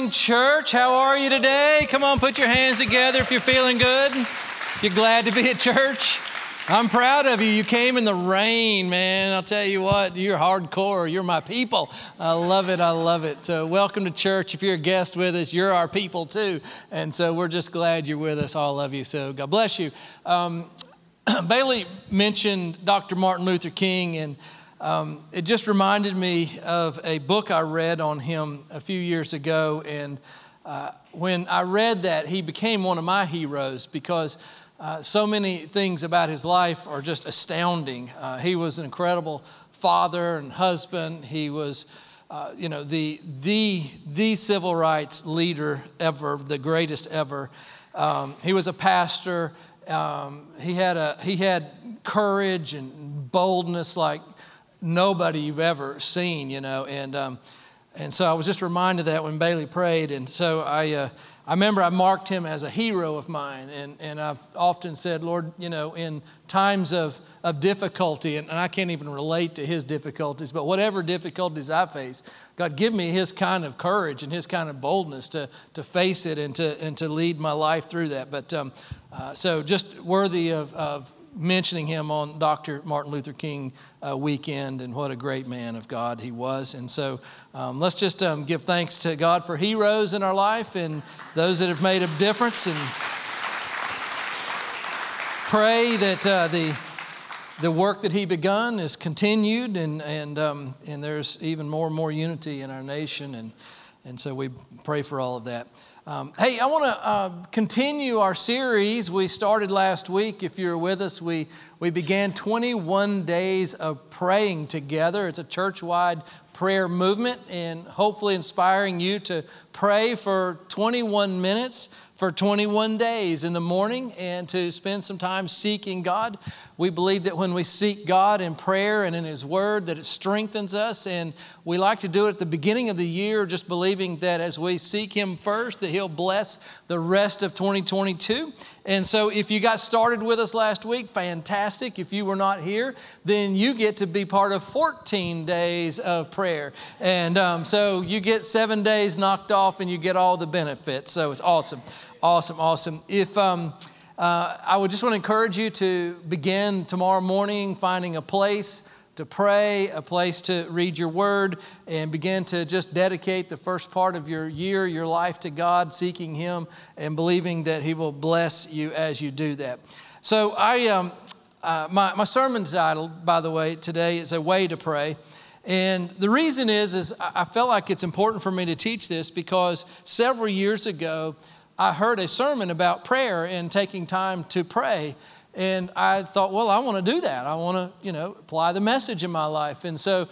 morning, church. How are you today? Come on, put your hands together if you're feeling good. You're glad to be at church. I'm proud of you. You came in the rain, man. I'll tell you what, you're hardcore. You're my people. I love it. I love it. So, welcome to church. If you're a guest with us, you're our people too. And so, we're just glad you're with us. All of you. So, God bless you. Um, Bailey mentioned Dr. Martin Luther King, and um, it just reminded me of a book I read on him a few years ago. And uh, when I read that, he became one of my heroes because uh, so many things about his life are just astounding. Uh, he was an incredible father and husband. He was, uh, you know, the, the, the civil rights leader ever, the greatest ever. Um, he was a pastor. Um, he, had a, he had courage and boldness like nobody you've ever seen, you know. And, um, and so I was just reminded of that when Bailey prayed. And so I, uh, I remember I marked him as a hero of mine. And, and I've often said, Lord, you know, in times of, of difficulty, and, and I can't even relate to his difficulties, but whatever difficulties I face, God, give me his kind of courage and his kind of boldness to, to face it and to, and to lead my life through that. But um, uh, so just worthy of, of mentioning him on Dr. Martin Luther King uh, weekend and what a great man of God he was. And so um, let's just um, give thanks to God for heroes in our life and those that have made a difference and pray that uh, the, the work that he begun is continued and, and, um, and there's even more and more unity in our nation. And, and so we pray for all of that. Um, hey, I want to uh, continue our series we started last week. If you're with us, we, we began 21 days of praying together. It's a church wide prayer movement and hopefully inspiring you to pray for 21 minutes for 21 days in the morning and to spend some time seeking God. We believe that when we seek God in prayer and in His Word, that it strengthens us. And we like to do it at the beginning of the year, just believing that as we seek Him first, that He'll bless the rest of 2022. And so, if you got started with us last week, fantastic. If you were not here, then you get to be part of 14 days of prayer. And um, so, you get seven days knocked off and you get all the benefits. So, it's awesome. Awesome, awesome. If um, uh, I would just want to encourage you to begin tomorrow morning finding a place to pray, a place to read your word, and begin to just dedicate the first part of your year, your life to God, seeking Him and believing that He will bless you as you do that. So, I, um, uh, my, my sermon title, by the way, today is A Way to Pray. And the reason is, is I felt like it's important for me to teach this because several years ago, I heard a sermon about prayer and taking time to pray. And I thought, well, I want to do that. I want to, you know, apply the message in my life. And so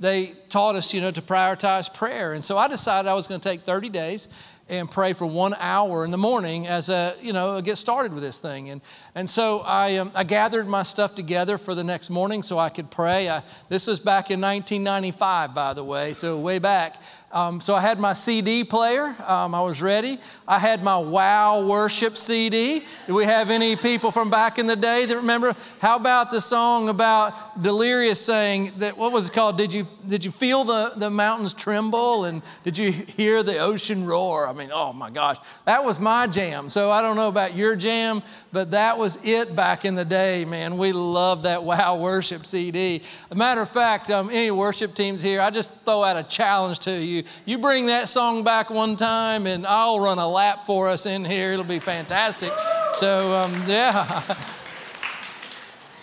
they taught us, you know, to prioritize prayer. And so I decided I was going to take 30 days and pray for one hour in the morning as a, you know, get started with this thing. And, and so I, um, I gathered my stuff together for the next morning so I could pray. I, this was back in 1995, by the way, so way back. Um, so I had my CD player. Um, I was ready. I had my Wow Worship CD. Do we have any people from back in the day that remember? How about the song about Delirious saying that? What was it called? Did you did you feel the the mountains tremble and did you hear the ocean roar? I mean, oh my gosh, that was my jam. So I don't know about your jam, but that was it back in the day, man. We loved that Wow Worship CD. a matter of fact, um, any worship teams here, I just throw out a challenge to you. You bring that song back one time, and I'll run a lap for us in here. It'll be fantastic. So, um, yeah.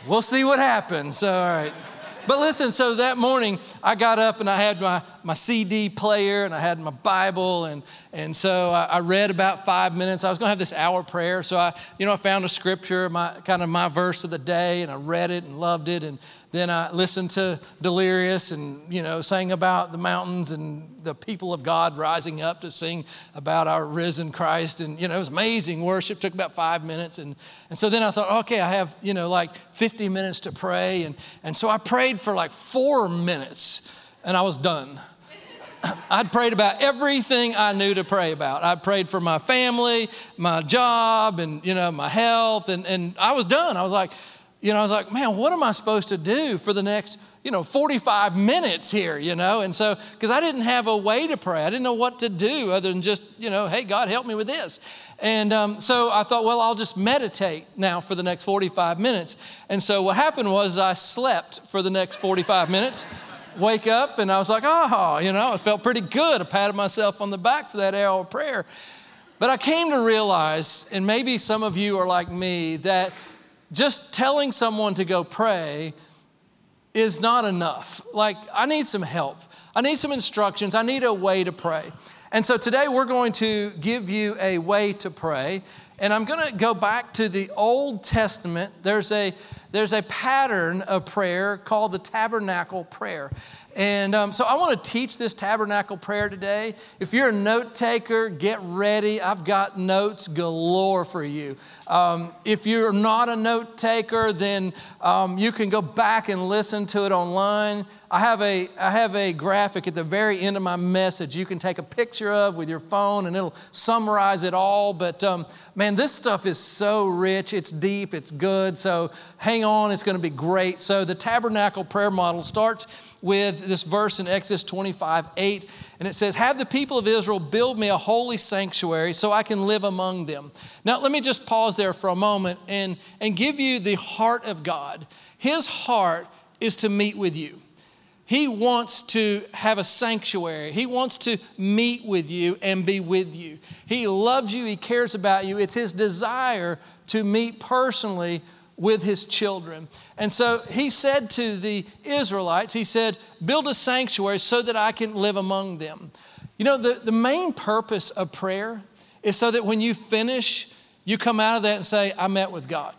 we'll see what happens. All right. But listen, so that morning I got up and I had my, my CD player and I had my Bible and, and so I, I read about five minutes. I was going to have this hour prayer. So I, you know, I found a scripture, my kind of my verse of the day and I read it and loved it. And then I listened to Delirious and, you know, sang about the mountains and the people of God rising up to sing about our risen Christ. And, you know, it was amazing worship, took about five minutes. And, and so then I thought, okay, I have, you know, like 50 minutes to pray. And, and so I prayed for like four minutes and I was done. I'd prayed about everything I knew to pray about. I prayed for my family, my job, and, you know, my health. And, and I was done. I was like, you know, I was like, man, what am I supposed to do for the next, you know, 45 minutes here, you know? And so, because I didn't have a way to pray, I didn't know what to do other than just, you know, hey, God, help me with this. And um, so I thought, well, I'll just meditate now for the next 45 minutes. And so what happened was I slept for the next 45 minutes. Wake up and I was like, oh, you know, it felt pretty good. I patted myself on the back for that hour of prayer. But I came to realize, and maybe some of you are like me, that just telling someone to go pray is not enough. Like, I need some help. I need some instructions. I need a way to pray. And so today we're going to give you a way to pray. And I'm going to go back to the Old Testament. There's a, there's a pattern of prayer called the tabernacle prayer. And um, so I want to teach this tabernacle prayer today. If you're a note taker, get ready. I've got notes galore for you. Um, if you're not a note taker, then um, you can go back and listen to it online. I have, a, I have a graphic at the very end of my message you can take a picture of with your phone and it'll summarize it all. But um, man, this stuff is so rich, it's deep, it's good. So hang on, it's going to be great. So the tabernacle prayer model starts with this verse in Exodus 25 8. And it says, Have the people of Israel build me a holy sanctuary so I can live among them. Now, let me just pause there for a moment and, and give you the heart of God. His heart is to meet with you. He wants to have a sanctuary. He wants to meet with you and be with you. He loves you. He cares about you. It's His desire to meet personally with his children. And so he said to the Israelites, he said, Build a sanctuary so that I can live among them. You know, the, the main purpose of prayer is so that when you finish, you come out of that and say, I met with God.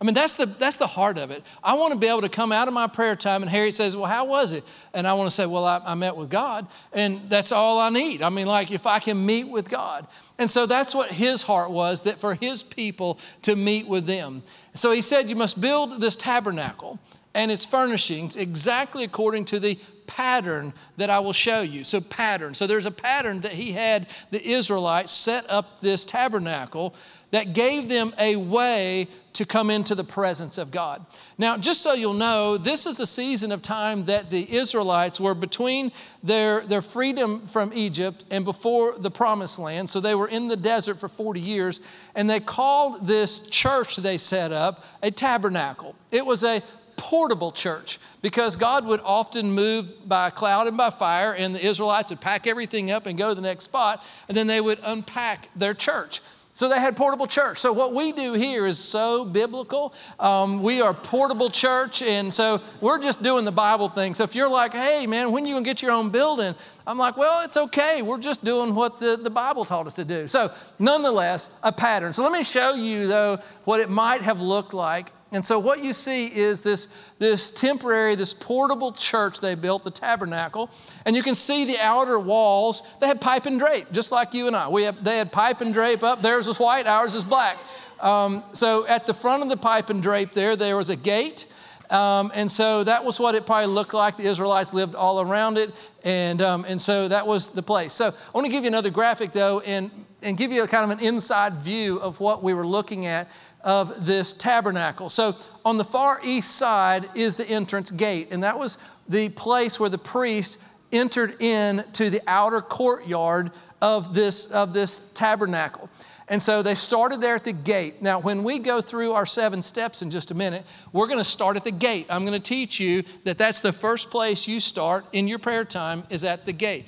I mean, that's the, that's the heart of it. I want to be able to come out of my prayer time and Harriet says, Well, how was it? And I want to say, Well, I, I met with God. And that's all I need. I mean, like if I can meet with God. And so that's what his heart was that for his people to meet with them. So he said, You must build this tabernacle and its furnishings exactly according to the pattern that I will show you. So, pattern. So, there's a pattern that he had the Israelites set up this tabernacle that gave them a way to come into the presence of God. Now, just so you'll know, this is a season of time that the Israelites were between their, their freedom from Egypt and before the promised land. So they were in the desert for 40 years, and they called this church they set up a tabernacle. It was a portable church because God would often move by cloud and by fire, and the Israelites would pack everything up and go to the next spot, and then they would unpack their church. So they had portable church. So what we do here is so biblical. Um, we are portable church, and so we're just doing the Bible thing. So if you're like, hey man, when you gonna get your own building? I'm like, well, it's okay. We're just doing what the, the Bible taught us to do. So nonetheless, a pattern. So let me show you though what it might have looked like and so what you see is this, this temporary, this portable church they built, the tabernacle. And you can see the outer walls. They had pipe and drape, just like you and I. We have, they had pipe and drape up. Theirs was white, ours is black. Um, so at the front of the pipe and drape there, there was a gate. Um, and so that was what it probably looked like. The Israelites lived all around it. And, um, and so that was the place. So I want to give you another graphic, though, and, and give you a kind of an inside view of what we were looking at of this tabernacle. So on the far east side is the entrance gate, and that was the place where the priest entered in to the outer courtyard of this, of this tabernacle. And so they started there at the gate. Now, when we go through our seven steps in just a minute, we're going to start at the gate. I'm going to teach you that that's the first place you start in your prayer time is at the gate.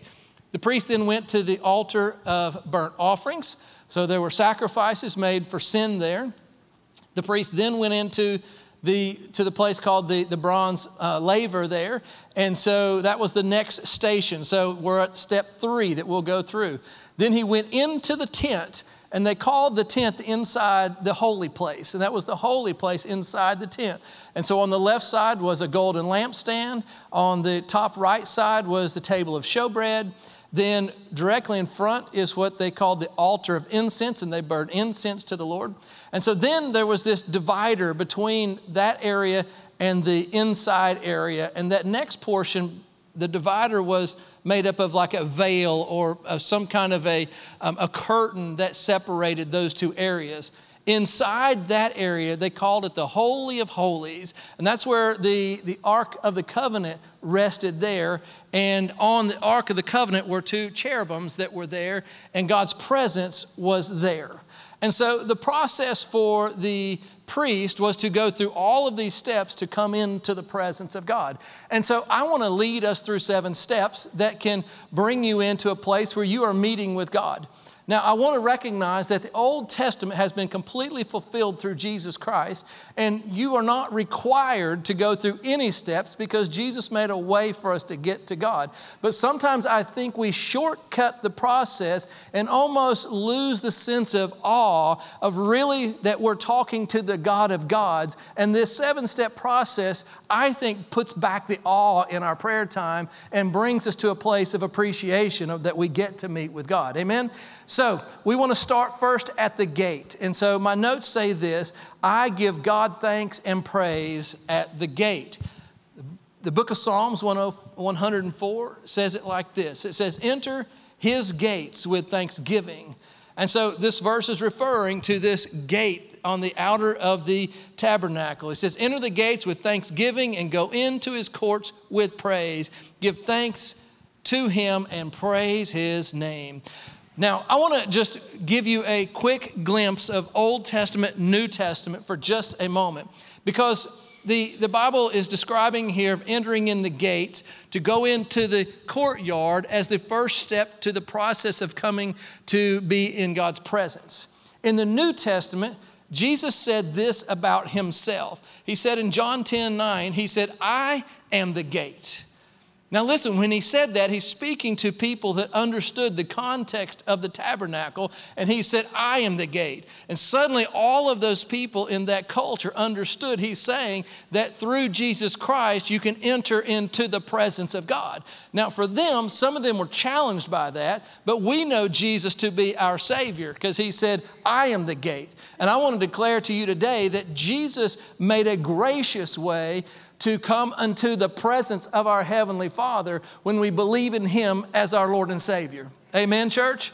The priest then went to the altar of burnt offerings. So there were sacrifices made for sin there. The priest then went into the, to the place called the, the bronze uh, laver there. And so that was the next station. So we're at step three that we'll go through. Then he went into the tent, and they called the tent inside the holy place. And that was the holy place inside the tent. And so on the left side was a golden lampstand. On the top right side was the table of showbread. Then directly in front is what they called the altar of incense, and they burned incense to the Lord. And so then there was this divider between that area and the inside area. And that next portion, the divider was made up of like a veil or some kind of a, um, a curtain that separated those two areas. Inside that area, they called it the Holy of Holies. And that's where the, the Ark of the Covenant rested there. And on the Ark of the Covenant were two cherubims that were there, and God's presence was there. And so the process for the priest was to go through all of these steps to come into the presence of God. And so I want to lead us through seven steps that can bring you into a place where you are meeting with God. Now, I want to recognize that the Old Testament has been completely fulfilled through Jesus Christ, and you are not required to go through any steps because Jesus made a way for us to get to God. But sometimes I think we shortcut the process and almost lose the sense of awe of really that we're talking to the God of gods. And this seven step process, I think, puts back the awe in our prayer time and brings us to a place of appreciation of that we get to meet with God. Amen? So we want to start first at the gate. And so my notes say this I give God thanks and praise at the gate. The book of Psalms 104 says it like this it says, Enter his gates with thanksgiving. And so this verse is referring to this gate on the outer of the tabernacle. It says, Enter the gates with thanksgiving and go into his courts with praise. Give thanks to him and praise his name. Now, I want to just give you a quick glimpse of Old Testament, New Testament for just a moment because the, the Bible is describing here of entering in the gate to go into the courtyard as the first step to the process of coming to be in God's presence. In the New Testament, Jesus said this about himself. He said in John 10 9, He said, I am the gate. Now, listen, when he said that, he's speaking to people that understood the context of the tabernacle, and he said, I am the gate. And suddenly, all of those people in that culture understood he's saying that through Jesus Christ, you can enter into the presence of God. Now, for them, some of them were challenged by that, but we know Jesus to be our Savior because he said, I am the gate. And I want to declare to you today that Jesus made a gracious way to come unto the presence of our Heavenly Father when we believe in Him as our Lord and Savior. Amen, church?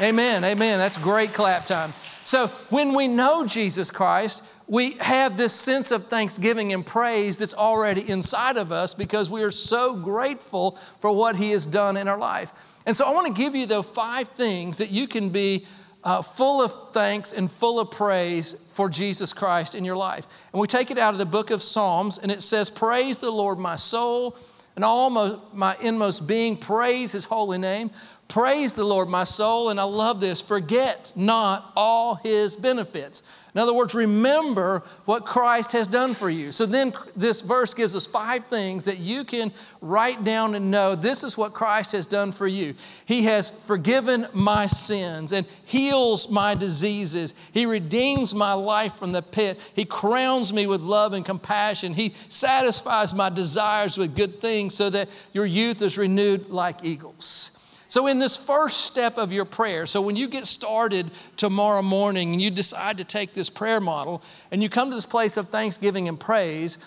Amen. Amen. That's great clap time. So when we know Jesus Christ, we have this sense of thanksgiving and praise that's already inside of us because we are so grateful for what He has done in our life. And so I want to give you the five things that you can be uh, full of thanks and full of praise for Jesus Christ in your life. And we take it out of the book of Psalms, and it says, Praise the Lord, my soul, and all my inmost being, praise his holy name. Praise the Lord, my soul, and I love this, forget not all his benefits. In other words, remember what Christ has done for you. So then this verse gives us five things that you can write down and know this is what Christ has done for you. He has forgiven my sins and heals my diseases. He redeems my life from the pit. He crowns me with love and compassion. He satisfies my desires with good things so that your youth is renewed like eagles. So, in this first step of your prayer, so when you get started tomorrow morning and you decide to take this prayer model and you come to this place of thanksgiving and praise,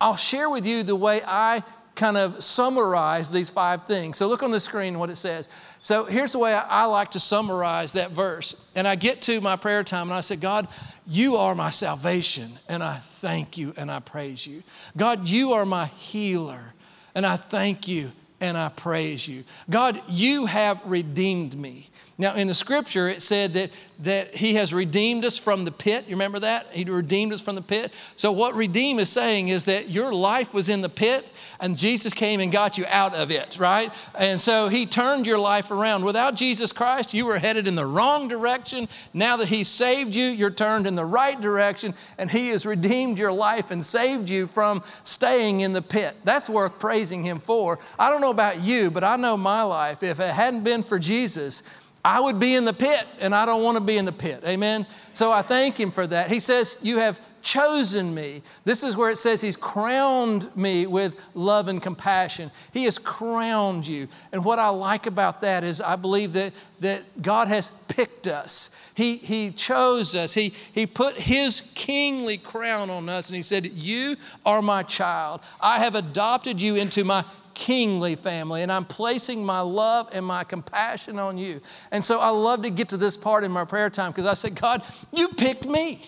I'll share with you the way I kind of summarize these five things. So, look on the screen what it says. So, here's the way I, like to summarize that verse. And I get to my prayer time and I say, God, you are my salvation, and I thank you and I praise you. God, you are my healer, and I thank you and I praise you. God, you have redeemed me. Now, in the scripture, it said that, that He has redeemed us from the pit. You remember that? He redeemed us from the pit. So, what redeem is saying is that your life was in the pit and Jesus came and got you out of it, right? And so He turned your life around. Without Jesus Christ, you were headed in the wrong direction. Now that He saved you, you're turned in the right direction and He has redeemed your life and saved you from staying in the pit. That's worth praising Him for. I don't know about you, but I know my life. If it hadn't been for Jesus, I would be in the pit, and I don't want to be in the pit. Amen? So I thank Him for that. He says, You have chosen me. This is where it says He's crowned me with love and compassion. He has crowned you. And what I like about that is I believe that, that God has picked us. He, he chose us. He, he put His kingly crown on us, and He said, You are my child. I have adopted you into my kingly family, and I'm placing my love and my compassion on you. And so I love to get to this part in my prayer time because I said, God, you picked me.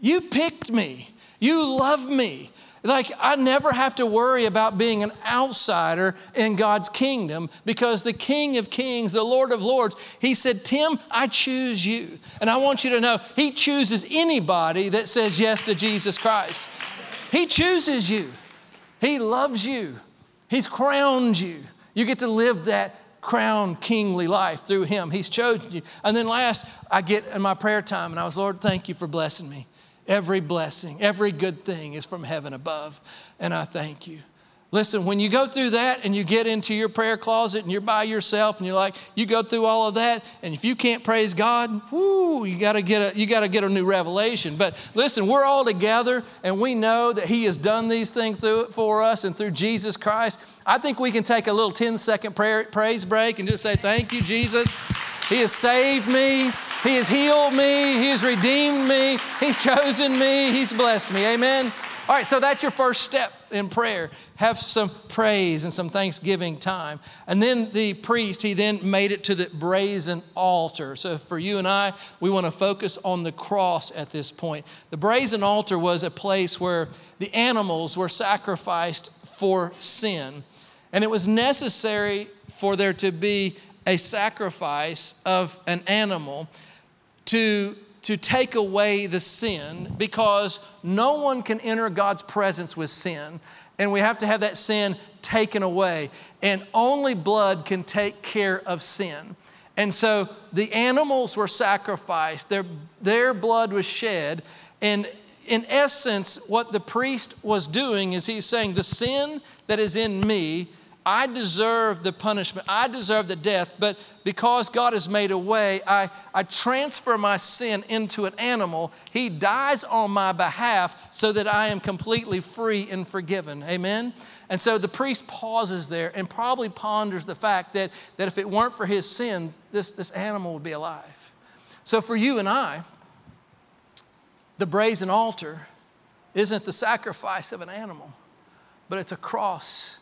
You picked me. You love me. Like, I never have to worry about being an outsider in God's kingdom because the King of Kings, the Lord of Lords, He said, Tim, I choose you. And I want you to know, He chooses anybody that says yes to Jesus Christ. He chooses you, He loves you, He's crowned you. You get to live that crown kingly life through Him. He's chosen you. And then last, I get in my prayer time and I was, Lord, thank you for blessing me. Every blessing, every good thing is from heaven above. And I thank you. Listen, when you go through that and you get into your prayer closet and you're by yourself and you're like, you go through all of that, and if you can't praise God, whoo, you gotta get a you gotta get a new revelation. But listen, we're all together and we know that He has done these things through it for us and through Jesus Christ. I think we can take a little 10 second prayer, praise break and just say, Thank you, Jesus. He has saved me. He has healed me. He has redeemed me. He's chosen me. He's blessed me. Amen. All right, so that's your first step in prayer. Have some praise and some thanksgiving time. And then the priest, he then made it to the brazen altar. So for you and I, we want to focus on the cross at this point. The brazen altar was a place where the animals were sacrificed for sin. And it was necessary for there to be a sacrifice of an animal to, to take away the sin because no one can enter God's presence with sin. And we have to have that sin taken away. And only blood can take care of sin. And so the animals were sacrificed, their, their blood was shed. And in essence, what the priest was doing is he's saying, The sin that is in me I deserve the punishment, I deserve the death, but because God has made a way, I, I transfer my sin into an animal. He dies on my behalf so that I am completely free and forgiven. Amen? And so the priest pauses there and probably ponders the fact that, that if it weren't for his sin, this, this animal would be alive. So for you and I, the brazen altar isn't the sacrifice of an animal, but it's a cross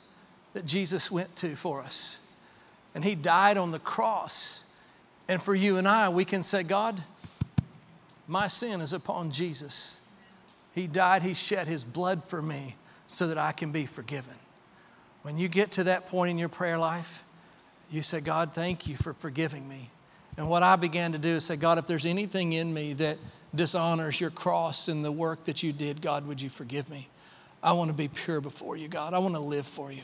that Jesus went to for us. And He died on the cross. And for you and I, we can say, God, my sin is upon Jesus. He died, He shed His blood for me so that I can be forgiven. When you get to that point in your prayer life, you say, God, thank you for forgiving me. And what I began to do is say, God, if there's anything in me that dishonors your cross and the work that you did, God, would you forgive me? I want to be pure before you, God. I want to live for you.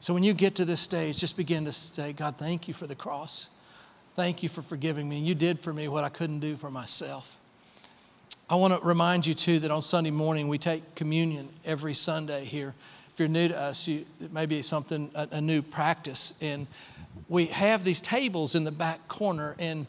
So when you get to this stage, just begin to say, God, thank you for the cross. Thank you for forgiving me. You did for me what I couldn't do for myself. I want to remind you, too, that on Sunday morning we take communion every Sunday here. If you're new to us, you, it may be something, a, a new practice. And we have these tables in the back corner. And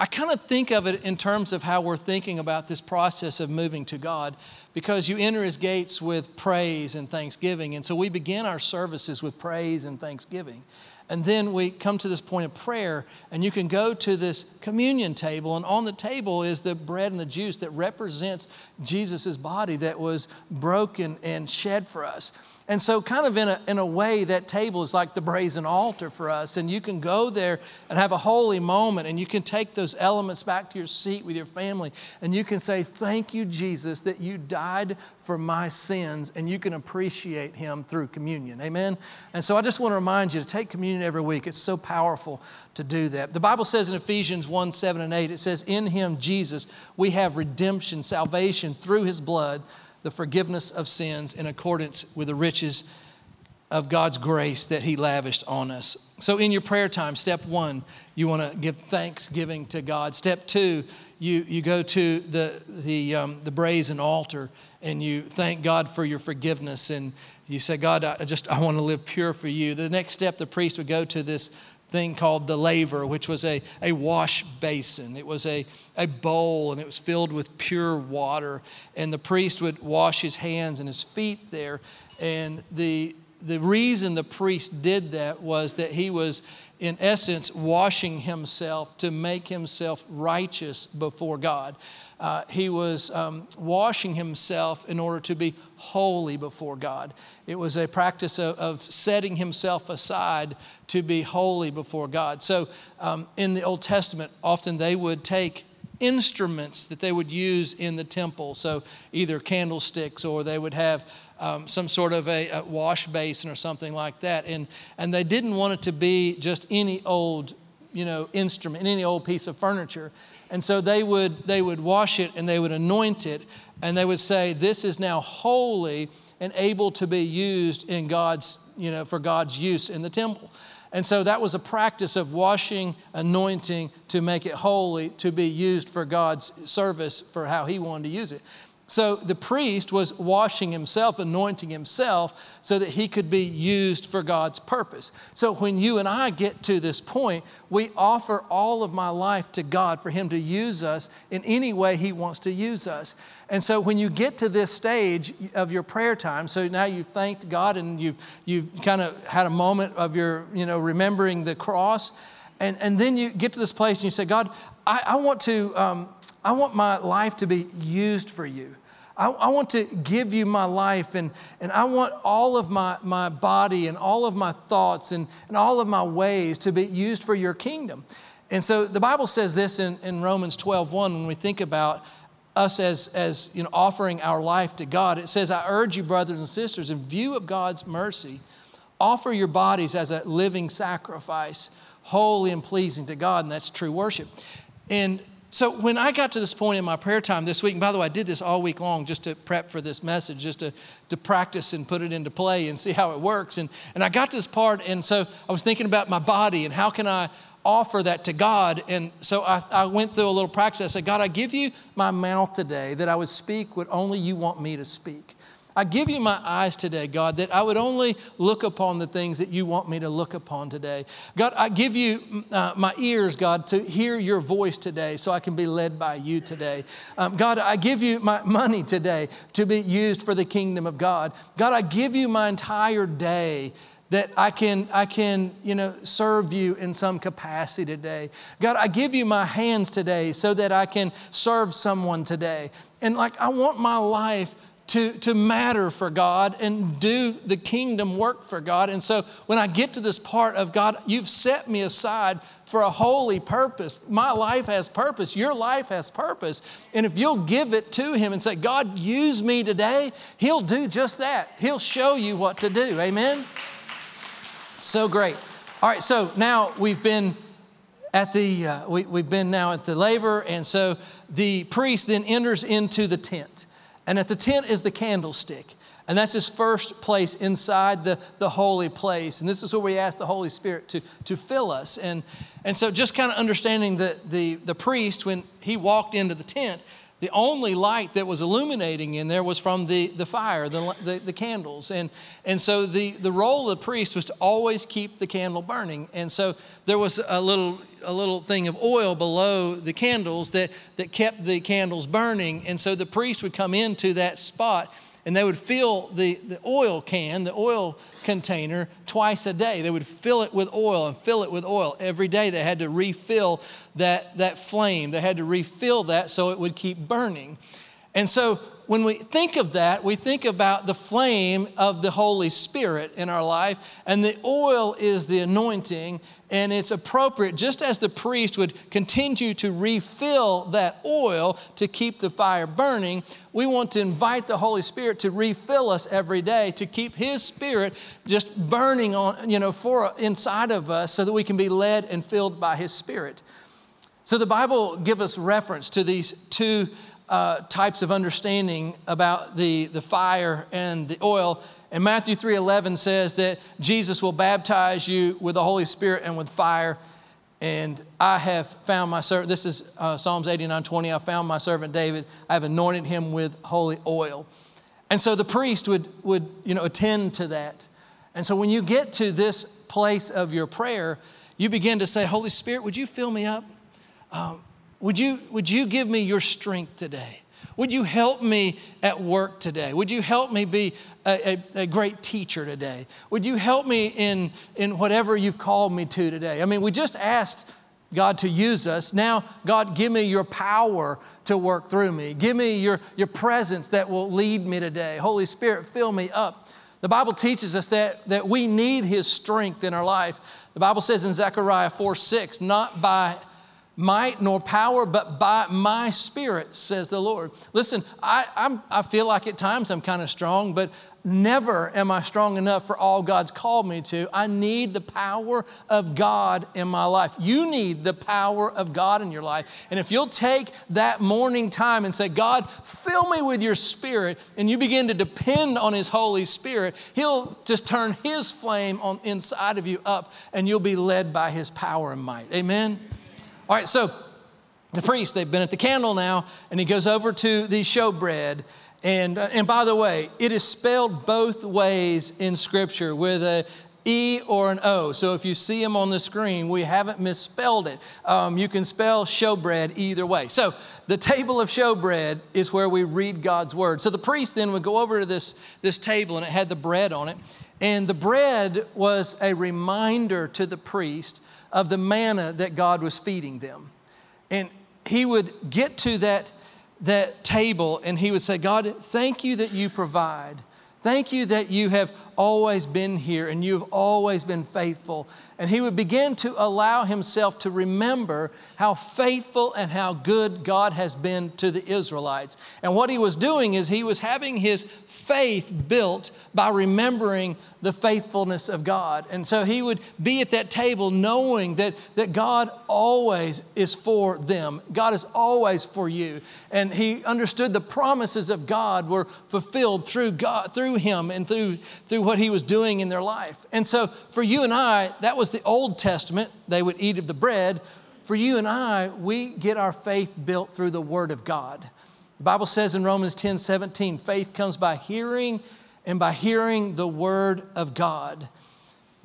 I kind of think of it in terms of how we're thinking about this process of moving to God because you enter his gates with praise and thanksgiving. And so we begin our services with praise and thanksgiving. And then we come to this point of prayer, and you can go to this communion table, and on the table is the bread and the juice that represents Jesus' body that was broken and shed for us. And so, kind of in a, in a way, that table is like the brazen altar for us. And you can go there and have a holy moment, and you can take those elements back to your seat with your family, and you can say, Thank you, Jesus, that you died for my sins, and you can appreciate Him through communion. Amen? And so, I just want to remind you to take communion every week. It's so powerful to do that. The Bible says in Ephesians 1 7 and 8, it says, In Him, Jesus, we have redemption, salvation through His blood the forgiveness of sins in accordance with the riches of God's grace that He lavished on us. So, in your prayer time, step one, you want to give thanksgiving to God. Step two, you, you go to the, the, um, the brazen altar and you thank God for your forgiveness and you say, God, I just I want to live pure for you. The next step, the priest would go to this thing called the laver, which was a, a wash basin. It was a, a bowl and it was filled with pure water. And the priest would wash his hands and his feet there. And the, the reason the priest did that was that he was, in essence, washing himself to make himself righteous before God. Uh, he was um, washing himself in order to be holy before God. It was a practice of, of setting himself aside to be holy before God. So um, in the Old Testament, often they would take instruments that they would use in the temple. So either candlesticks or they would have um, some sort of a, a, wash basin or something like that. And, and they didn't want it to be just any old, you know, instrument, any old piece of furniture. And so they would, they would wash it and they would anoint it and they would say, this is now holy and able to be used in God's, you know, for God's use in the temple. And so that was a practice of washing, anointing to make it holy, to be used for God's service for how He wanted to use it. So the priest was washing himself, anointing himself, so that he could be used for God's purpose. So when you and I get to this point, we offer all of my life to God for Him to use us in any way He wants to use us. And so when you get to this stage of your prayer time, so now you've thanked God and you've, you've kind of had a moment of your, you know, remembering the cross, and, and then you get to this place and you say, God, I, I want to, um, I want my life to be used for you. I, I, want to give you my life and, and I want all of my, my body and all of my thoughts and, and all of my ways to be used for your kingdom. And so the Bible says this in, in Romans 12 1 when we think about us as, as you know, offering our life to God. It says, I urge you, brothers and sisters, in view of God's mercy, offer your bodies as a living sacrifice, holy and pleasing to God, and that's true worship. And so when I got to this point in my prayer time this week, and by the way, I did this all week long just to prep for this message, just to, to practice and put it into play and see how it works. And, and I got to this part, and so I was thinking about my body and how can I offer that to God. And so I, I went through a little practice. I said, God, I give you my mouth today that I would speak what only you want me to speak. I give you my eyes today, God, that I would only look upon the things that you want me to look upon today. God, I give you uh, my ears, God, to hear your voice today so I can be led by you today. Um, God, I give you my money today to be used for the kingdom of God. God, I give you my entire day that I can, I can, you know, serve you in some capacity today. God, I give you my hands today so that I can serve someone today. And like, I want my life to, to matter for God and do the kingdom work for God. And so when I get to this part of God, you've set me aside for a holy purpose. My life has purpose. Your life has purpose. And if you'll give it to Him and say, God, use me today, He'll do just that. He'll show you what to do. Amen? So great. All right, so now we've been at the, uh, we, we've been now at the laver, and so the priest then enters into the tent. And at the tent is the candlestick. And that's his first place inside the, the holy place. And this is where we ask the Holy Spirit to, to fill us. And, and so just kind of understanding the, the, the priest, when he walked into the tent, the only light that was illuminating in there was from the, the fire, the, the, the, candles. And, and so the, the role of the priest was to always keep the candle burning. And so there was a little, a little thing of oil below the candles that, that kept the candles burning. And so the priest would come into that spot and they would fill the, the oil can, the oil container, twice a day. They would fill it with oil and fill it with oil. Every day they had to refill that, that flame. They had to refill that so it would keep burning. And so when we think of that, we think about the flame of the Holy Spirit in our life, and the oil is the anointing, and it's appropriate, just as the priest would continue to refill that oil to keep the fire burning, we want to invite the Holy Spirit to refill us every day, to keep His Spirit just burning on, you know, for inside of us so that we can be led and filled by His Spirit. So the Bible gives us reference to these two uh, types of understanding about the, the fire and the oil. And Matthew 3:11 says that Jesus will baptize you with the Holy Spirit and with fire. And I have found my servant, this is uh, Psalms 89:20. I found my servant David. I have anointed him with holy oil. And so the priest would, would you know, attend to that. And so when you get to this place of your prayer, you begin to say, Holy Spirit, would you fill me up? Um, would you, would you give me your strength today? Would you help me at work today? Would you help me be a, a, a, great teacher today? Would you help me in, in whatever you've called me to today? I mean, we just asked God, to use us. Now, God, give me your power to work through me. Give me your, your presence that will lead me today. Holy Spirit, fill me up. The Bible teaches us that, that we need His strength in our life. The Bible says in Zechariah 4 6, not by might nor power, but by my spirit, says the Lord. Listen, I, I'm, I feel like at times I'm kind of strong, but never am I strong enough for all God's called me to. I need the power of God in my life. You need the power of God in your life. And if you'll take that morning time and say, God, fill me with your spirit, and you begin to depend on His Holy Spirit, He'll just turn His flame on inside of you up, and you'll be led by His power and might. Amen. All right, so the priest, they've been at the candle now, and he goes over to the showbread. And, uh, and by the way, it is spelled both ways in Scripture with a E or an O. So if you see them on the screen, we haven't misspelled it. Um, you can spell showbread either way. So the table of showbread is where we read God's word. So the priest then would go over to this, this table and it had the bread on it. And the bread was a reminder to the priest of the manna that God was feeding them. And he would get to that, that table and he would say, God, thank you that you provide. Thank you that you have always been here and you've always been faithful. And he would begin to allow himself to remember how faithful and how good God has been to the Israelites. And what he was doing is he was having his faith built by remembering the faithfulness of God. And so he would be at that table knowing that, that God always is for them. God is always for you. And he understood the promises of God were fulfilled through God, through him and through, through what he was doing in their life. And so for you and I, that was the Old Testament. They would eat of the bread. For you and I, we get our faith built through the Word of God. The Bible says in Romans 10 17, faith comes by hearing and by hearing the word of God.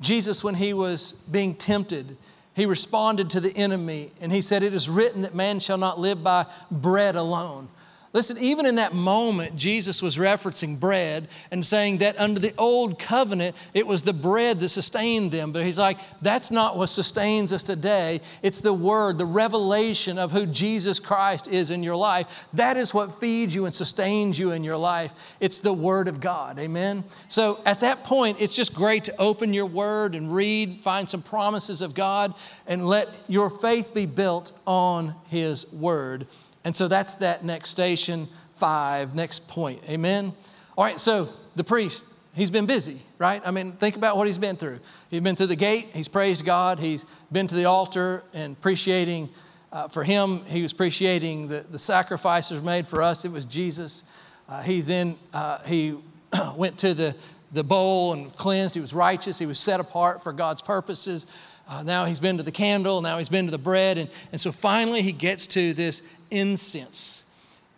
Jesus, when he was being tempted, he responded to the enemy and he said, It is written that man shall not live by bread alone, Listen, even in that moment, Jesus was referencing bread and saying that under the old covenant, it was the bread that sustained them. But he's like, that's not what sustains us today. It's the word, the revelation of who Jesus Christ is in your life. That is what feeds you and sustains you in your life. It's the word of God. Amen. So at that point, it's just great to open your word and read, find some promises of God, and let your faith be built on his word. And so that's that next station, five, next point. Amen? All right, so the priest, he's been busy, right? I mean, think about what he's been through. He's been through the gate, he's praised God, he's been to the altar and appreciating. Uh, for him, he was appreciating the, the sacrifices made for us. It was Jesus. Uh, he then uh, he went to the, the bowl and cleansed. He was righteous. He was set apart for God's purposes. Uh, now he's been to the candle. Now he's been to the bread. And, and so finally he gets to this incense.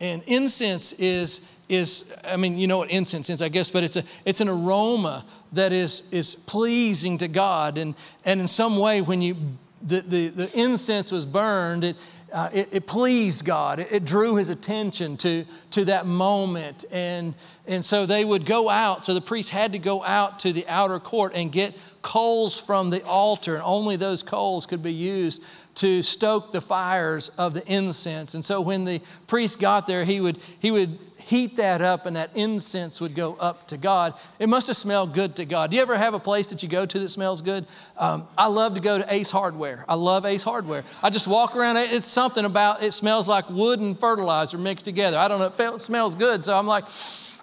And incense is, is I mean, you know what incense is, I guess, but it's, a, it's an aroma that is, is pleasing to God. And, and in some way, when you, the, the, the incense was burned, it, uh, it, it, pleased God. It, it, drew his attention to, to that moment. And, and so they would go out. So the priest had to go out to the outer court and get coals from the altar. And only those coals could be used to stoke the fires of the incense. And so when the priest got there, he would, he would heat that up and that incense would go up to God. It must have smelled good to God. Do you ever have a place that you go to that smells good? Um, I love to go to Ace Hardware. I love Ace Hardware. I just walk around, it's something about it smells like wood and fertilizer mixed together. I don't know, it smells good. So I'm like,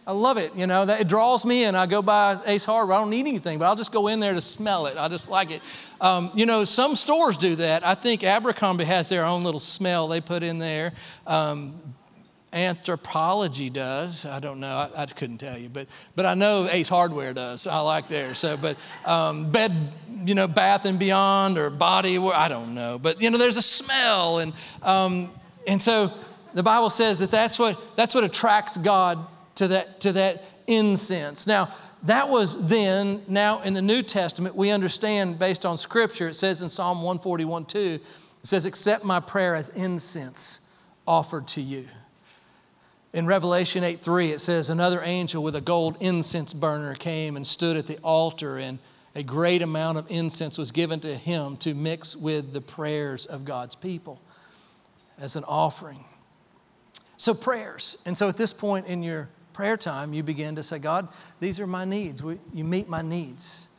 I love it. You know, that it draws me in. I go by Ace Hardware. I don't need anything, but I'll just go in there to smell it. I just like it. Um, you know, some stores do that. I think Abercrombie has their own little smell they put in there. Um, Anthropologie does. I don't know. I, I, couldn't tell you, but but I know Ace Hardware does. I like theirs. So, but um, bed, you know, Bath and Beyond or Body, I don't know. But you know, there's a smell, and um, and so the Bible says that that's what that's what attracts God to that, to that incense. Now, that was then. Now, in the New Testament, we understand based on Scripture, it says in Psalm 141 2, it says, Accept my prayer as incense offered to you. In Revelation 8 3, it says, Another angel with a gold incense burner came and stood at the altar and, a great amount of incense was given to him to mix with the prayers of God's people as an offering. So, prayers. And so, at this point in your prayer time, you begin to say, God, these are my needs. You meet my needs.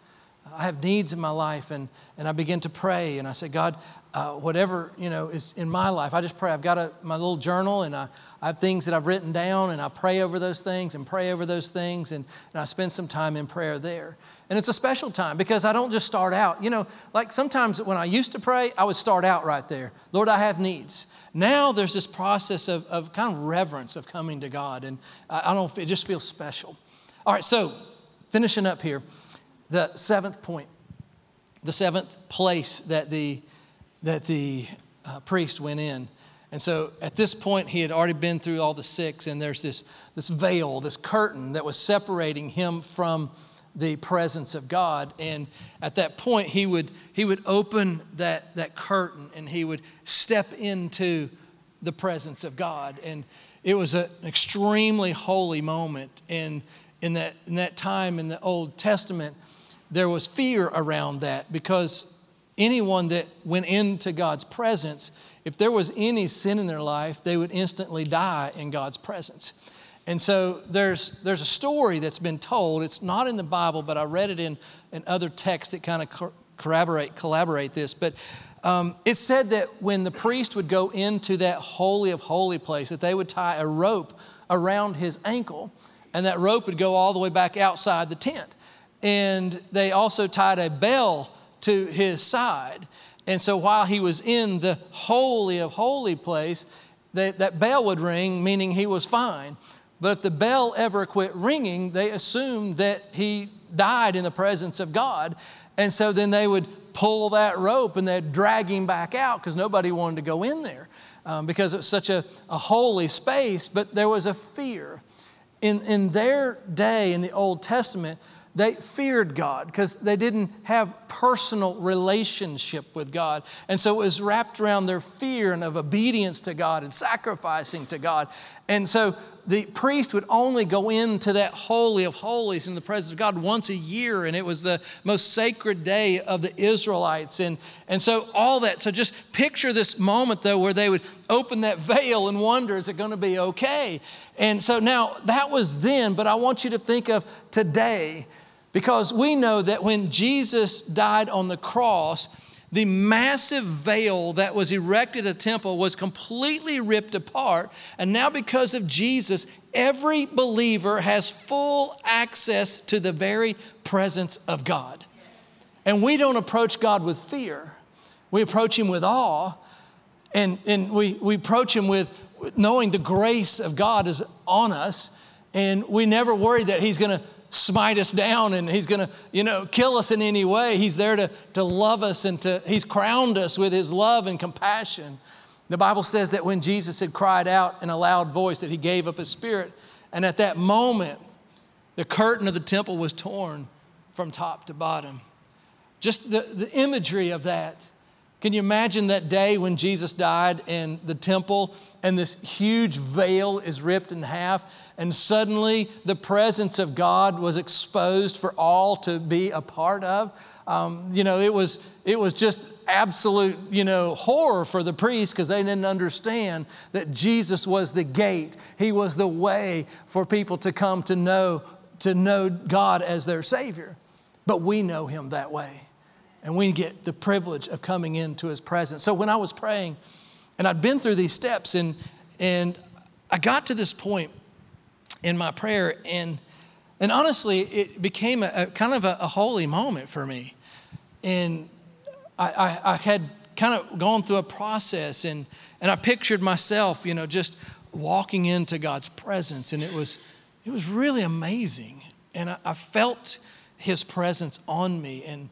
I have needs in my life, and, and I begin to pray, and I say, God, uh, whatever you know is in my life, I just pray. I've got a, my little journal, and I, I have things that I've written down, and I pray over those things, and pray over those things, and, and I spend some time in prayer there. And it's a special time because I don't just start out. You know, like sometimes when I used to pray, I would start out right there. Lord, I have needs. Now there's this process of, of kind of reverence of coming to God, and I, I don't. It just feels special. All right, so finishing up here the seventh point, the seventh place that the, that the uh, priest went in. And so at this point, he had already been through all the six, and there's this, this veil, this curtain that was separating him from the presence of God. And at that point, he would, he would open that, that curtain and he would step into the presence of God. And it was an extremely holy moment. And in that, in that time in the Old Testament, there was fear around that because anyone that went into God's presence, if there was any sin in their life, they would instantly die in God's presence. And so there's, there's a story that's been told. It's not in the Bible, but I read it in, in other texts that kind of corroborate, collaborate this. But um, it said that when the priest would go into that holy of holy place, that they would tie a rope around his ankle, and that rope would go all the way back outside the tent and they also tied a bell to his side. And so while he was in the holy of holy place, that, that bell would ring, meaning he was fine. But if the bell ever quit ringing, they assumed that he died in the presence of God. And so then they would pull that rope and they'd drag him back out because nobody wanted to go in there um, because it was such a, a holy space. But there was a fear. In, in their day in the Old Testament, they feared God because they didn't have personal relationship with God. And so it was wrapped around their fear and of obedience to God and sacrificing to God. And so the priest would only go into that holy of holies in the presence of God once a year, and it was the most sacred day of the Israelites. And, and so all that. So just picture this moment though where they would open that veil and wonder, is it going to be okay? And so now that was then, but I want you to think of today because we know that when Jesus died on the cross, the massive veil that was erected at the temple was completely ripped apart. And now, because of Jesus, every believer has full access to the very presence of God. And we don't approach God with fear, we approach Him with awe, and, and we, we approach Him with knowing the grace of God is on us. And we never worry that He's going to smite us down and he's going to, you know, kill us in any way. He's there to, to love us and to, he's crowned us with his love and compassion. The Bible says that when Jesus had cried out in a loud voice that he gave up his spirit, and at that moment, the curtain of the temple was torn from top to bottom. Just the, the imagery of that. Can you imagine that day when Jesus died in the temple and this huge veil is ripped in half and suddenly the presence of God was exposed for all to be a part of? Um, you know, it was, it was just absolute, you know, horror for the priests because they didn't understand that Jesus was the gate. He was the way for people to come to know, to know God as their Savior. But we know Him that way and we get the privilege of coming into his presence. So when I was praying, and I'd been through these steps, and and I got to this point in my prayer, and and honestly, it became a, a kind of a, a, holy moment for me. And I, I, I had kind of gone through a process, and and I pictured myself, you know, just walking into God's presence, and it was it was really amazing, and I, I felt His presence on me, and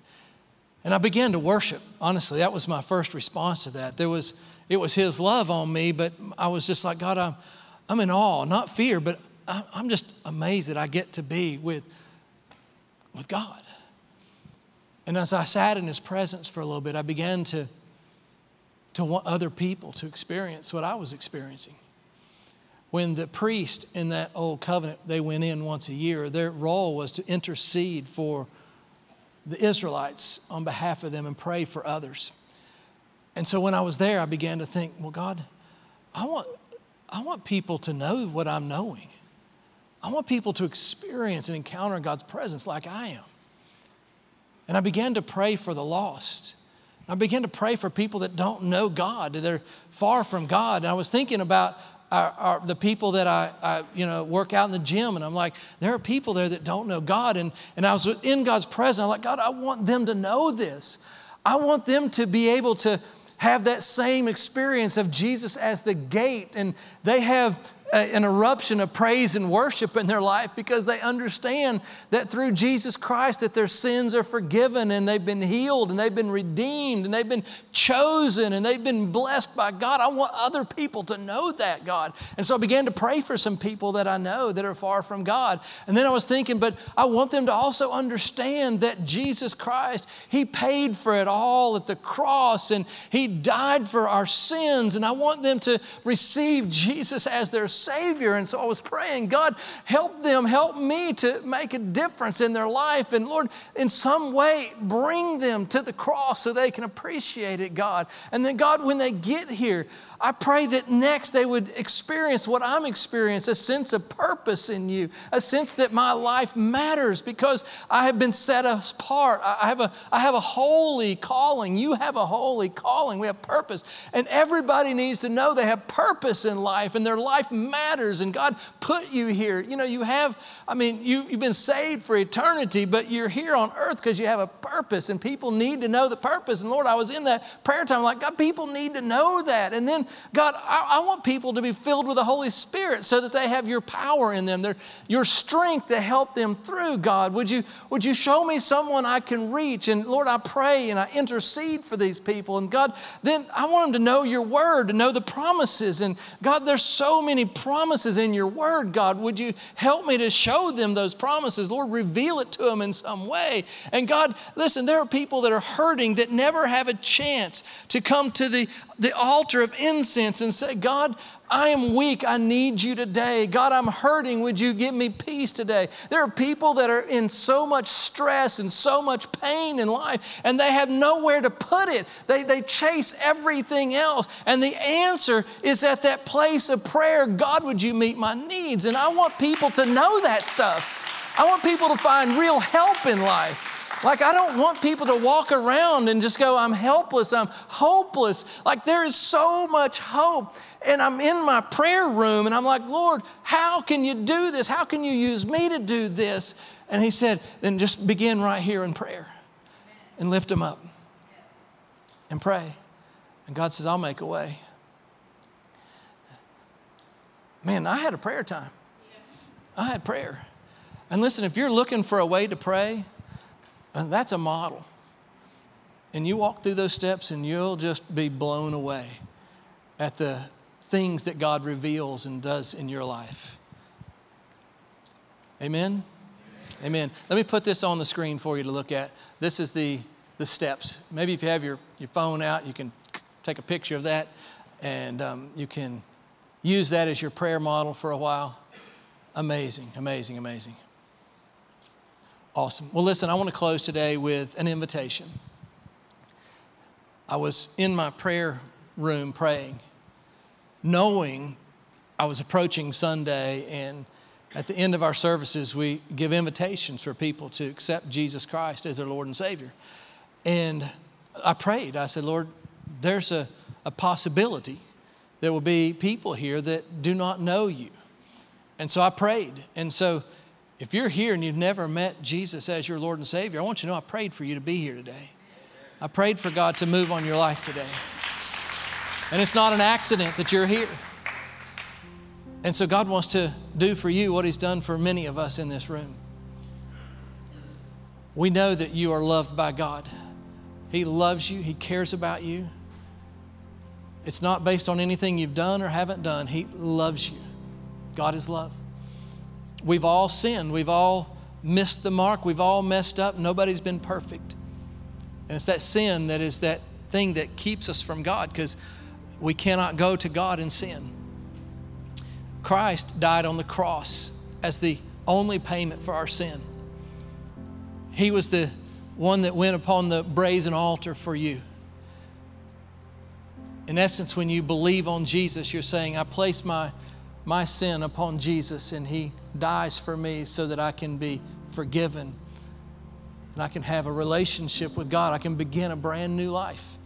and I began to worship. Honestly, that was my first response to that. There was, it was His love on me, but I was just like, God, I'm, I'm in awe, not fear, but I'm just amazed that I get to be with, with God. And as I sat in His presence for a little bit, I began to, to want other people to experience what I was experiencing. When the priest in that old covenant, they went in once a year, their role was to intercede for the Israelites on behalf of them and pray for others. And so when I was there, I began to think, well, God, I want, I want people to know what I'm knowing. I want people to experience and encounter God's presence like I am. And I began to pray for the lost. I began to pray for people that don't know God, that are far from God. And I was thinking about our, our, the people that I, I, you know, work out in the gym, and I'm like, there are people there that don't know God. And, and I was in God's presence. I'm like, God, I want them to know this. I want them to be able to have that same experience of Jesus as the gate. And they have an eruption of praise and worship in their life because they understand that through Jesus Christ that their sins are forgiven and they've been healed and they've been redeemed and they've been chosen and they've been blessed by God. I want other people to know that, God. And so I began to pray for some people that I know that are far from God. And then I was thinking, but I want them to also understand that Jesus Christ, He paid for it all at the cross and He died for our sins. And I want them to receive Jesus as their Savior. And so I was praying, God, help them, help me to make a difference in their life. And Lord, in some way, bring them to the cross so they can appreciate it, God. And then, God, when they get here, I pray that next they would experience what I'm experiencing a sense of purpose in you, a sense that my life matters because I have been set apart. I have a, I have a holy calling. You have a holy calling. We have purpose. And everybody needs to know they have purpose in life and their life matters. And God put you here. You know, you have, I mean, you, you've been saved for eternity, but you're here on earth because you have a purpose and people need to know the purpose. And Lord, I was in that prayer time like, God, people need to know that. And then God, I, I, want people to be filled with the Holy Spirit so that they have your power in them, their, your strength to help them through, God. Would you, would you show me someone I can reach? And Lord, I pray and I intercede for these people. And God, then I want them to know your word, to know the promises. And God, there's so many promises in your word, God. Would you help me to show them those promises? Lord, reveal it to them in some way. And God, listen, there are people that are hurting that never have a chance to come to the the altar of incense and say, God, I am weak. I need you today. God, I'm hurting. Would you give me peace today? There are people that are in so much stress and so much pain in life, and they have nowhere to put it. They, they chase everything else. And the answer is at that place of prayer God, would you meet my needs? And I want people to know that stuff. I want people to find real help in life. Like, I don't want people to walk around and just go, I'm helpless, I'm hopeless. Like, there is so much hope. And I'm in my prayer room and I'm like, Lord, how can you do this? How can you use me to do this? And He said, then just begin right here in prayer and lift them up and pray. And God says, I'll make a way. Man, I had a prayer time. I had prayer. And listen, if you're looking for a way to pray, and that's a model. And you walk through those steps and you'll just be blown away at the things that God reveals and does in your life. Amen? Amen. Amen. Let me put this on the screen for you to look at. This is the, the steps. Maybe if you have your, your phone out, you can take a picture of that and um, you can use that as your prayer model for a while. Amazing, amazing, amazing. Awesome. Well, listen, I want to close today with an invitation. I was in my prayer room praying, knowing I was approaching Sunday, and at the end of our services, we give invitations for people to accept Jesus Christ as their Lord and Savior. And I prayed. I said, Lord, there's a, a possibility there will be people here that do not know you. And so I prayed. And so if you're here and you've never met Jesus as your Lord and Savior, I want you to know I prayed for you to be here today. I prayed for God to move on your life today. And it's not an accident that you're here. And so God wants to do for you what He's done for many of us in this room. We know that you are loved by God. He loves you, He cares about you. It's not based on anything you've done or haven't done. He loves you. God is love. We've all sinned. We've all missed the mark. We've all messed up. Nobody's been perfect. And it's that sin that is that thing that keeps us from God because we cannot go to God in sin. Christ died on the cross as the only payment for our sin. He was the one that went upon the brazen altar for you. In essence, when you believe on Jesus, you're saying, I place my, my sin upon Jesus and He dies for me so that I can be forgiven and I can have a relationship with God. I can begin a brand new life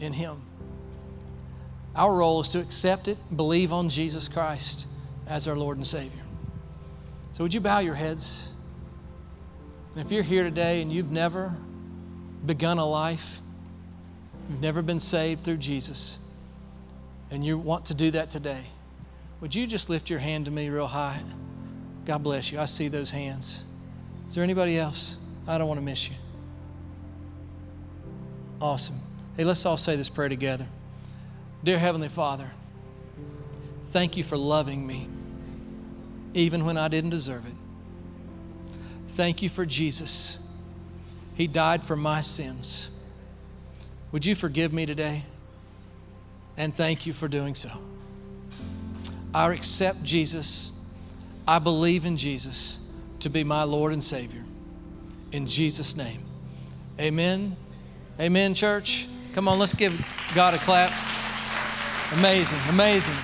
in Him. Our role is to accept it, believe on Jesus Christ as our Lord and Savior. So, would you bow your heads? And if you're here today and you've never begun a life, you've never been saved through Jesus, and you want to do that today, would you just lift your hand to me real high? God bless you. I see those hands. Is there anybody else? I don't want to miss you. Awesome. Hey, let's all say this prayer together. Dear Heavenly Father, thank you for loving me even when I didn't deserve it. Thank you for Jesus. He died for my sins. Would you forgive me today? And thank you for doing so. I accept Jesus. I believe in Jesus to be my Lord and Savior. In Jesus' name. Amen. Amen, church. Come on, let's give God a clap. Amazing, amazing.